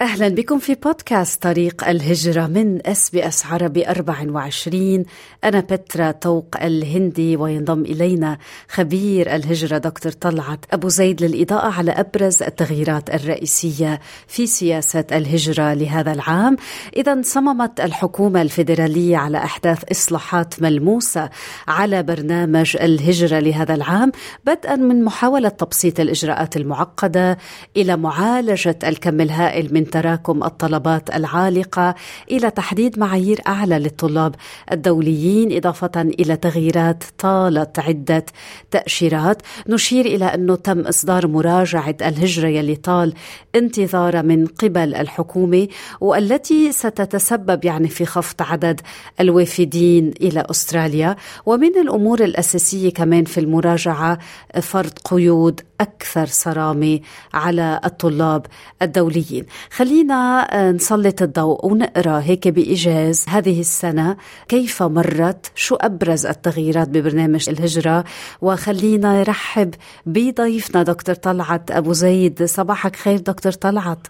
أهلا بكم في بودكاست طريق الهجرة من SBS عربي 24 أنا بترا توق الهندي وينضم إلينا خبير الهجرة دكتور طلعت أبو زيد للإضاءة على أبرز التغييرات الرئيسية في سياسة الهجرة لهذا العام. إذا صممت الحكومة الفيدرالية على أحداث إصلاحات ملموسة على برنامج الهجرة لهذا العام بدءا من محاولة تبسيط الإجراءات المعقدة إلى معالجة الكم الهائل من تراكم الطلبات العالقة إلى تحديد معايير أعلى للطلاب الدوليين إضافة إلى تغييرات طالت عدة تأشيرات. نشير إلى أنه تم إصدار مراجعة الهجرة يلي طال انتظارها من قبل الحكومة والتي ستتسبب يعني في خفض عدد الوافدين إلى أستراليا. ومن الأمور الأساسية كمان في المراجعة فرض قيود أكثر صرامة على الطلاب الدوليين. خلينا آه، نسلط الضوء ونقرأ هيك بإيجاز هذه السنة كيف مرت شو أبرز التغييرات ببرنامج الهجرة. وخلينا نرحب بضيفنا دكتور طلعت أبو زيد. صباحك خير دكتور طلعت.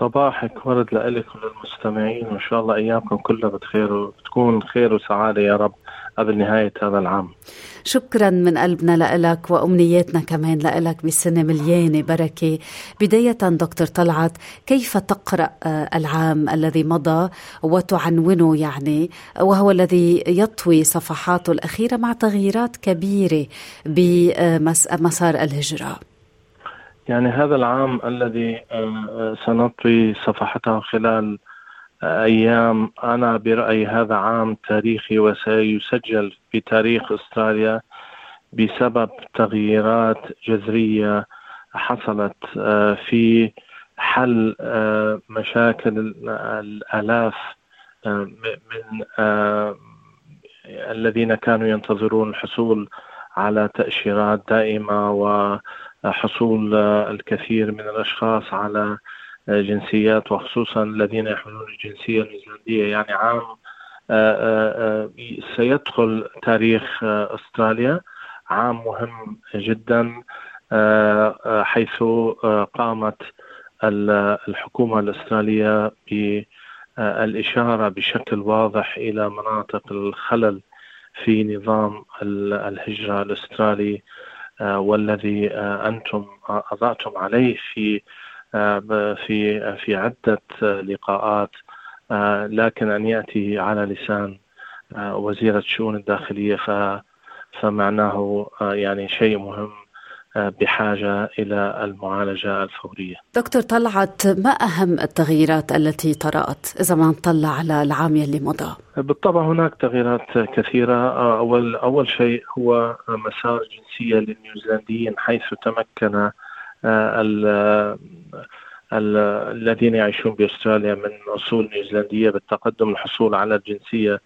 صباحك ورد لك وللمستمعين وإن شاء الله أيامكم كلها بخير وبتكون خير وسعادة يا رب. قبل نهايه هذا العام. شكرا من قلبنا لك وأمنياتنا كمان لك بسنة مليانة بركة. بداية دكتور طلعت كيف تقرأ آه، العام الذي مضى وتعنونه يعني؟ وهو الذي يطوي صفحاته الأخيرة مع تغييرات كبيرة بمسار الهجرة. يعني هذا العام الذي آه، سنطوي صفحته خلال أيام أنا برايي هذا عام تاريخي وسيسجل في تاريخ أستراليا بسبب تغييرات جذرية حصلت آه، في حل آه، مشاكل الآلاف آه، من الذين كانوا ينتظرون الحصول على تأشيرات دائمة وحصول الكثير من الأشخاص على جنسيات وخصوصا الذين يحملون الجنسية النيوزيلندية يعني عام آه، آه، آه، سيدخل تاريخ أستراليا. عام مهم جدا حيث قامت الحكومة الأسترالية بالإشارة بشكل واضح إلى مناطق الخلل في نظام الهجرة الأسترالي والذي أنتم أضعتم عليه في في في عدة لقاءات لكن أن يأتي على لسان آه، وزيرة الشؤون الداخلية فمعناه يعني شيء مهم بحاجة إلى المعالجة الفورية. دكتور طلعت ما أهم التغييرات التي طرأت إذا ما نطلع على العام يلي مضى؟ بالطبع هناك تغييرات كثيرة. أول, أول شيء هو مسار جنسية للنيوزيلنديين حيث تمكن الذين يعيشون بأستراليا من أصول نيوزيلندية بالتقدم الحصول على الجنسية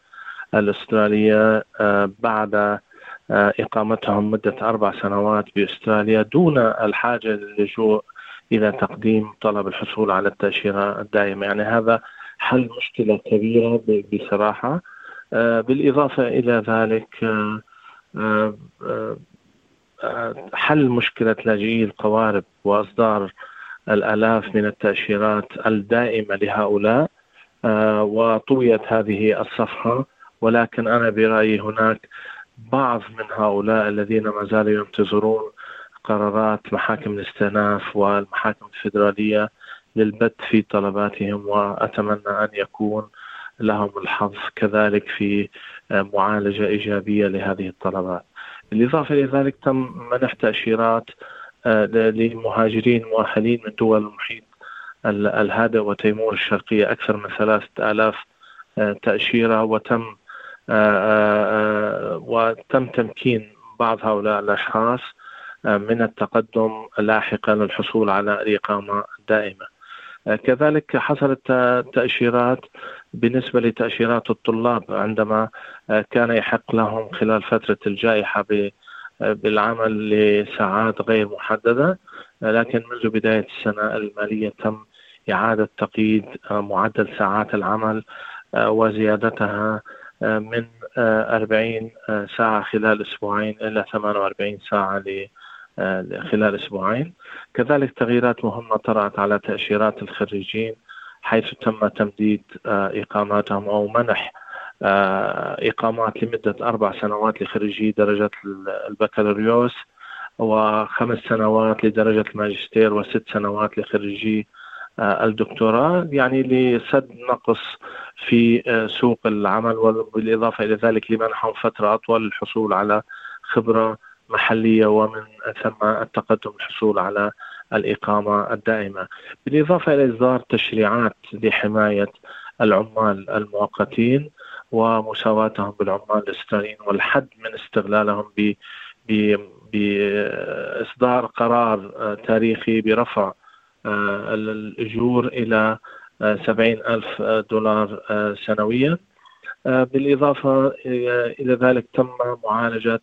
الأسترالية آه، بعد آه، إقامتهم مدة أربع سنوات بأستراليا دون الحاجة للجوء إلى تقديم طلب الحصول على التأشيرة الدائمة، يعني هذا حل مشكلة كبيرة بصراحة. آه، بالإضافة إلى ذلك حل مشكلة لاجئي القوارب وإصدار الآلاف من التأشيرات الدائمة لهؤلاء آه، وطويت هذه الصفحة ولكن أنا برأيي هناك بعض من هؤلاء الذين ما زالوا ينتظرون قرارات محاكم الاستئناف والمحاكم الفيدرالية للبت في طلباتهم وأتمنى أن يكون لهم الحظ كذلك في آه، معالجة إيجابية لهذه الطلبات. بالإضافة إلى ذلك تم منح تأشيرات آه، لمهاجرين مؤهلين من دول المحيط الهادئ وتيمور الشرقية أكثر من ثلاثة آلاف آه، تأشيرة. وتم آه، وتم تمكين بعض هؤلاء الأشخاص من التقدم لاحقا للحصول على الإقامة الدائمة كذلك حصلت تأشيرات بالنسبة لتأشيرات الطلاب عندما كان يحق لهم خلال فترة الجائحة بالعمل لساعات غير محددة لكن منذ بداية السنة المالية تم إعادة تقييد معدل ساعات العمل وزيادتها من 40 ساعة خلال أسبوعين إلى 48 ساعة خلال أسبوعين. كذلك تغييرات مهمة طرأت على تأشيرات الخريجين حيث تم تمديد إقاماتهم أو منح إقامات لمدة أربع سنوات لخريجي درجة البكالوريوس وخمس سنوات لدرجة الماجستير وست سنوات لخريجي الدكتوراه يعني لسد نقص في سوق العمل وبالإضافة إلى ذلك لمنحهم فترة أطول للحصول على خبرة محلية ومن ثم التقدم الحصول على الإقامة الدائمة. بالإضافة إلى إصدار تشريعات لحماية العمال المؤقتين ومساواتهم بالعمال الاستراليين والحد من استغلالهم ب بإصدار قرار تاريخي برفع آه، الأجور إلى آه، سبعين ألف دولار آه، سنويا. بالإضافة إلى ذلك تم معالجة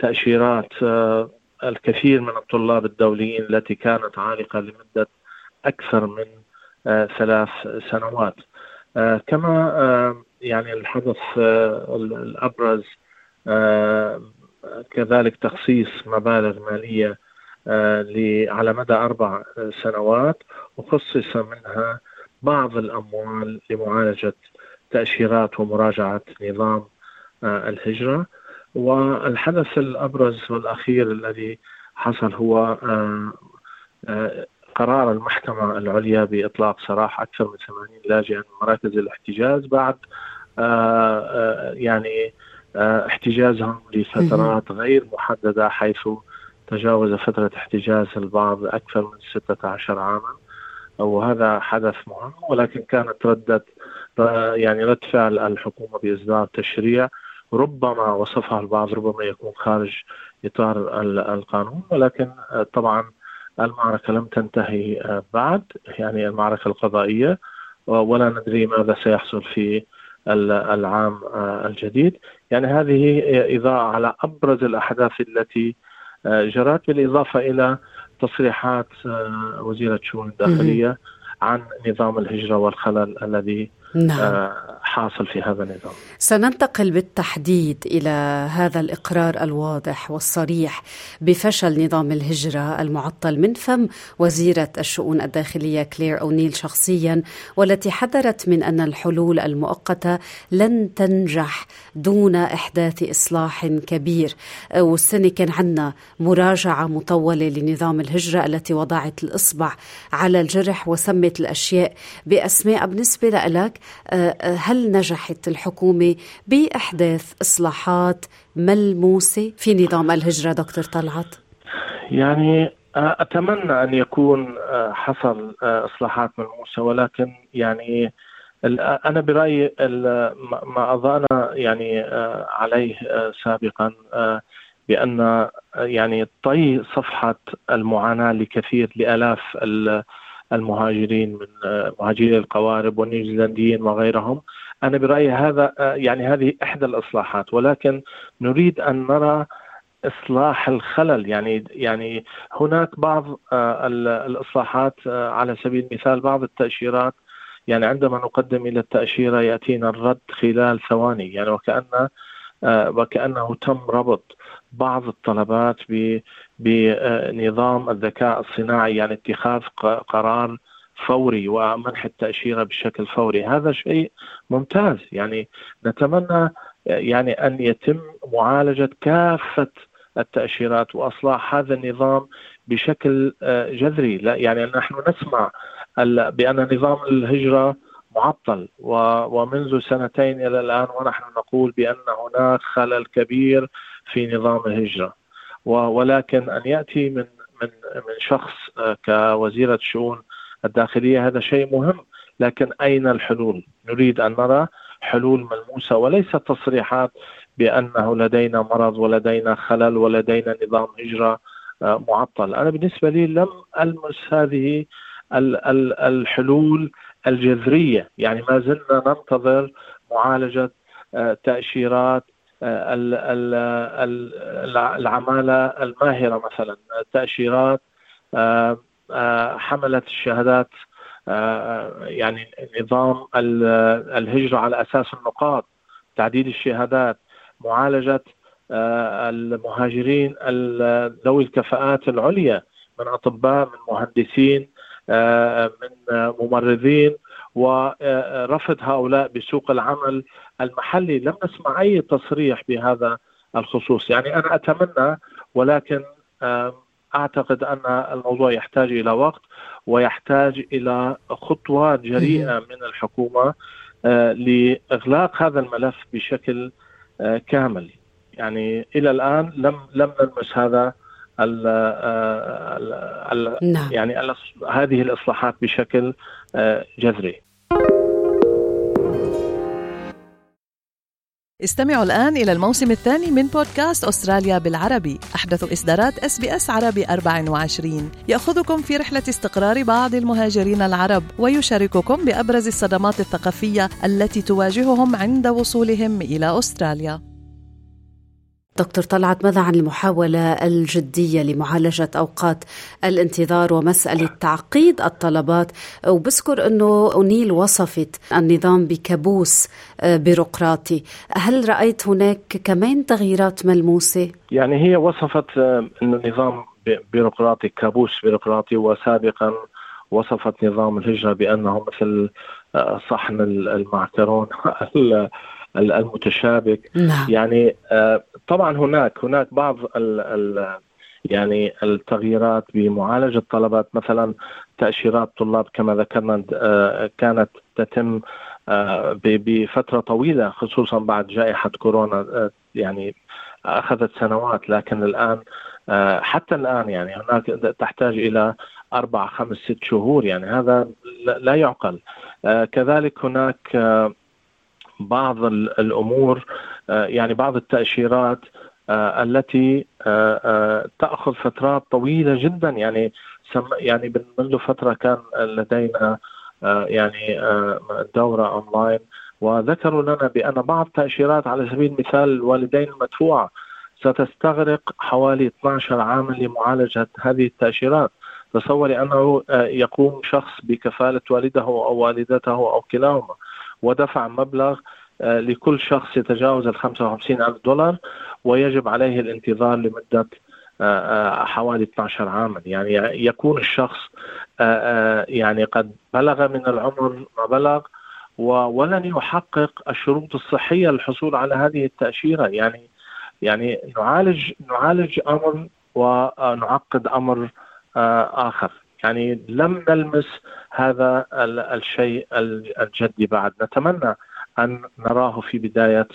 تأشيرات الكثير من الطلاب الدوليين التي كانت عالقة لمدة أكثر من ثلاث سنوات. كما يعني الحدث الأبرز كذلك تخصيص مبالغ مالية على مدى أربع سنوات وخصص منها بعض الأموال لمعالجة تأشيرات ومراجعة نظام الهجرة. والحدث الأبرز والأخير الذي حصل هو قرار المحكمة العليا بإطلاق سراح أكثر من 80 لاجئا من مراكز الاحتجاز بعد يعني احتجازهم لفترات غير محددة حيث تجاوز فترة احتجاز البعض أكثر من 16 عاما. وهذا حدث مهم ولكن كانت ردة يعني رد فعل الحكومة بإصدار تشريع ربما وصفها البعض ربما يكون خارج إطار القانون ولكن طبعا المعركة لم تنتهي بعد يعني المعركة القضائية ولا ندري ماذا سيحصل في العام الجديد. يعني هذه إضاءة على أبرز الأحداث التي جرت بالإضافة إلى تصريحات وزيرة الشؤون الداخلية عن نظام الهجرة والخلل الذي نعم. آه، حاصل في هذا النظام سننتقل بالتحديد إلى هذا الإقرار الواضح والصريح بفشل نظام الهجرة المعطل من فم وزيرة الشؤون الداخلية كلير أونيل شخصيا والتي حذرت من أن الحلول المؤقتة لن تنجح دون إحداث إصلاح كبير والسنة كان عندنا مراجعة مطولة لنظام الهجرة التي وضعت الإصبع على الجرح وسمت الأشياء بأسماء بالنسبة لك آه، هل نجحت الحكومة بإحداث إصلاحات ملموسة في نظام الهجرة دكتور طلعت؟ يعني آه، أتمنى أن يكون حصل إصلاحات ملموسة ولكن يعني أنا برأيي ما أضعنا يعني عليه سابقا بأن يعني طي صفحة المعاناة لكثير لآلاف المهاجرين من آه، مهاجري القوارب والنيوزيلنديين وغيرهم. أنا برأيي هذا آه، يعني هذه إحدى الإصلاحات. ولكن نريد أن نرى إصلاح الخلل. يعني يعني هناك بعض آه، الإصلاحات على سبيل المثال بعض التأشيرات. يعني عندما نقدم إلى التأشيرة يأتينا الرد خلال ثواني. يعني وكأن وكأنه تم ربط بعض الطلبات بنظام الذكاء الصناعي يعني اتخاذ قرار فوري ومنح التأشيرة بشكل فوري. هذا شيء ممتاز. يعني نتمنى يعني أن يتم معالجة كافة التأشيرات وإصلاح هذا النظام بشكل آه، جذري. لا يعني نحن نسمع بأن نظام الهجرة معطل. ومنذ سنتين إلى الآن ونحن نقول بأن هناك خلل كبير في نظام الهجرة. ولكن أن يأتي من من من شخص آه، كوزيرة الشؤون الداخلية هذا شيء مهم. لكن أين الحلول؟ نريد أن نرى حلول ملموسة وليس تصريحات بأنه لدينا مرض ولدينا خلل ولدينا نظام هجرة آه، معطل. أنا بالنسبة لي لم ألمس هذه الحلول الجذرية. يعني ما زلنا ننتظر معالجة آه، تأشيرات العمالة الماهرة مثلا تأشيرات حملت الشهادات يعني نظام الهجرة على أساس النقاط تعديل الشهادات معالجة المهاجرين ذوي الكفاءات العليا من أطباء من مهندسين من ممرضين ورفض هؤلاء بسوق العمل المحلي. لم نسمع أي تصريح بهذا الخصوص. يعني أنا أتمنى ولكن أعتقد أن الموضوع يحتاج إلى وقت ويحتاج إلى خطوات جريئة من الحكومة آه، لإغلاق هذا الملف بشكل آه، كامل. يعني إلى الآن لم لم نلمس هذا ال آه، ال نعم. يعني هذه الإصلاحات بشكل جذري. استمعوا الآن إلى الموسم الثاني من بودكاست أستراليا بالعربي. أحدث إصدارات أس بي أس عربي 24 يأخذكم في رحلة استقرار بعض المهاجرين العرب ويشارككم بأبرز الصدمات الثقافية التي تواجههم عند وصولهم إلى أستراليا. دكتور طلعت ماذا عن المحاولة الجدية لمعالجة أوقات الانتظار ومسألة تعقيد الطلبات وبذكر أنه أنيل وصفت النظام بكابوس آه، بيروقراطي هل رأيت هناك كمان تغييرات ملموسة؟ يعني هي وصفت آه، النظام بيروقراطي كابوس بيروقراطي وسابقا وصفت نظام الهجرة بأنه مثل آه، صحن المعكرون المتشابك نعم. يعني طبعا هناك هناك بعض ال ال يعني التغييرات بمعالجة الطلبات مثلا تأشيرات طلاب كما ذكرنا آه، كانت تتم آه، بفترة طويلة خصوصا بعد جائحة كورونا يعني أخذت سنوات لكن الآن حتى الآن يعني هناك تحتاج إلى أربع خمس ست شهور يعني هذا لا يعقل. كذلك هناك بعض الأمور آه، يعني بعض التأشيرات آه، التي آه، تأخذ فترات طويلة جدا. يعني يعني منذ فترة كان لدينا يعني دورة أونلاين. وذكروا لنا بأن بعض التأشيرات على سبيل المثال الوالدين المدفوعه ستستغرق حوالي 12 عاما لمعالجة هذه التأشيرات. تصوري أنه يقوم شخص بكفالة والده أو والدته أو كلاهما ودفع مبلغ آه، لكل شخص يتجاوز ال 55 ألف دولار ويجب عليه الانتظار لمدة آه، آه، حوالي 12 عاما. يعني يكون الشخص يعني قد بلغ من العمر ما بلغ ولن يحقق الشروط الصحية للحصول على هذه التأشيرة. يعني يعني نعالج نعالج أمر ونعقد أمر آخر. يعني لم نلمس هذا الشيء الجدي بعد. نتمنى أن نراه في بداية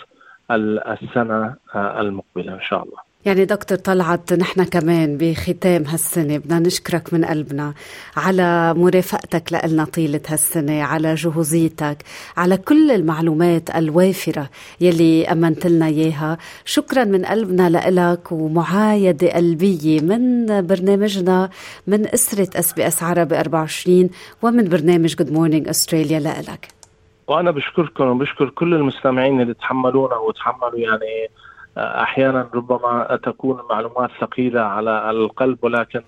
السنة المقبلة إن شاء الله. يعني دكتور طلعت نحن كمان بختام هالسنة بدنا نشكرك من قلبنا على مرافقتك لنا طيلة هالسنة على جهوزيتك على كل المعلومات الوافرة يلي أمنت لنا إياها. شكرا من قلبنا لك ومعايدة قلبية من برنامجنا من أسرة SBS عربي 24 ومن برنامج Good Morning Australia لك وأنا بشكركم وبشكر كل المستمعين اللي تحملونا وتحملوا يعني أحيانا ربما تكون معلومات ثقيلة على القلب ولكن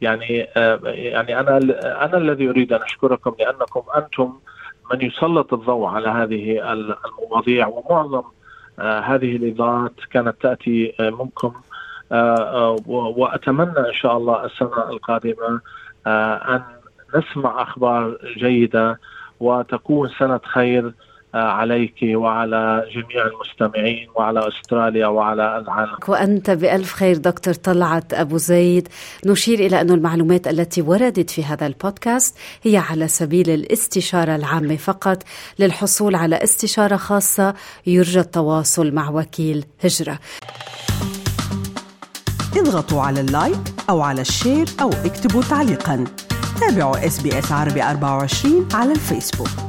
يعني يعني أنا أنا الذي أريد أن أشكركم لأنكم أنتم من يسلط الضوء على هذه المواضيع ومعظم هذه الاذاعات كانت تأتي منكم وأتمنى إن شاء الله السنة القادمة أن نسمع أخبار جيدة وتكون سنه خير آه، عليك وعلى جميع المستمعين وعلى أستراليا وعلى العالم. وأنت بألف خير دكتور طلعت أبو زيد، نشير إلى أن المعلومات التي وردت في هذا البودكاست هي على سبيل الاستشارة العامة فقط، للحصول على استشارة خاصة يرجى التواصل مع وكيل هجرة. اضغطوا على ال like أو على ال share أو اكتبوا تعليقا. تابعوا SBS عربي 24 على الفيسبوك.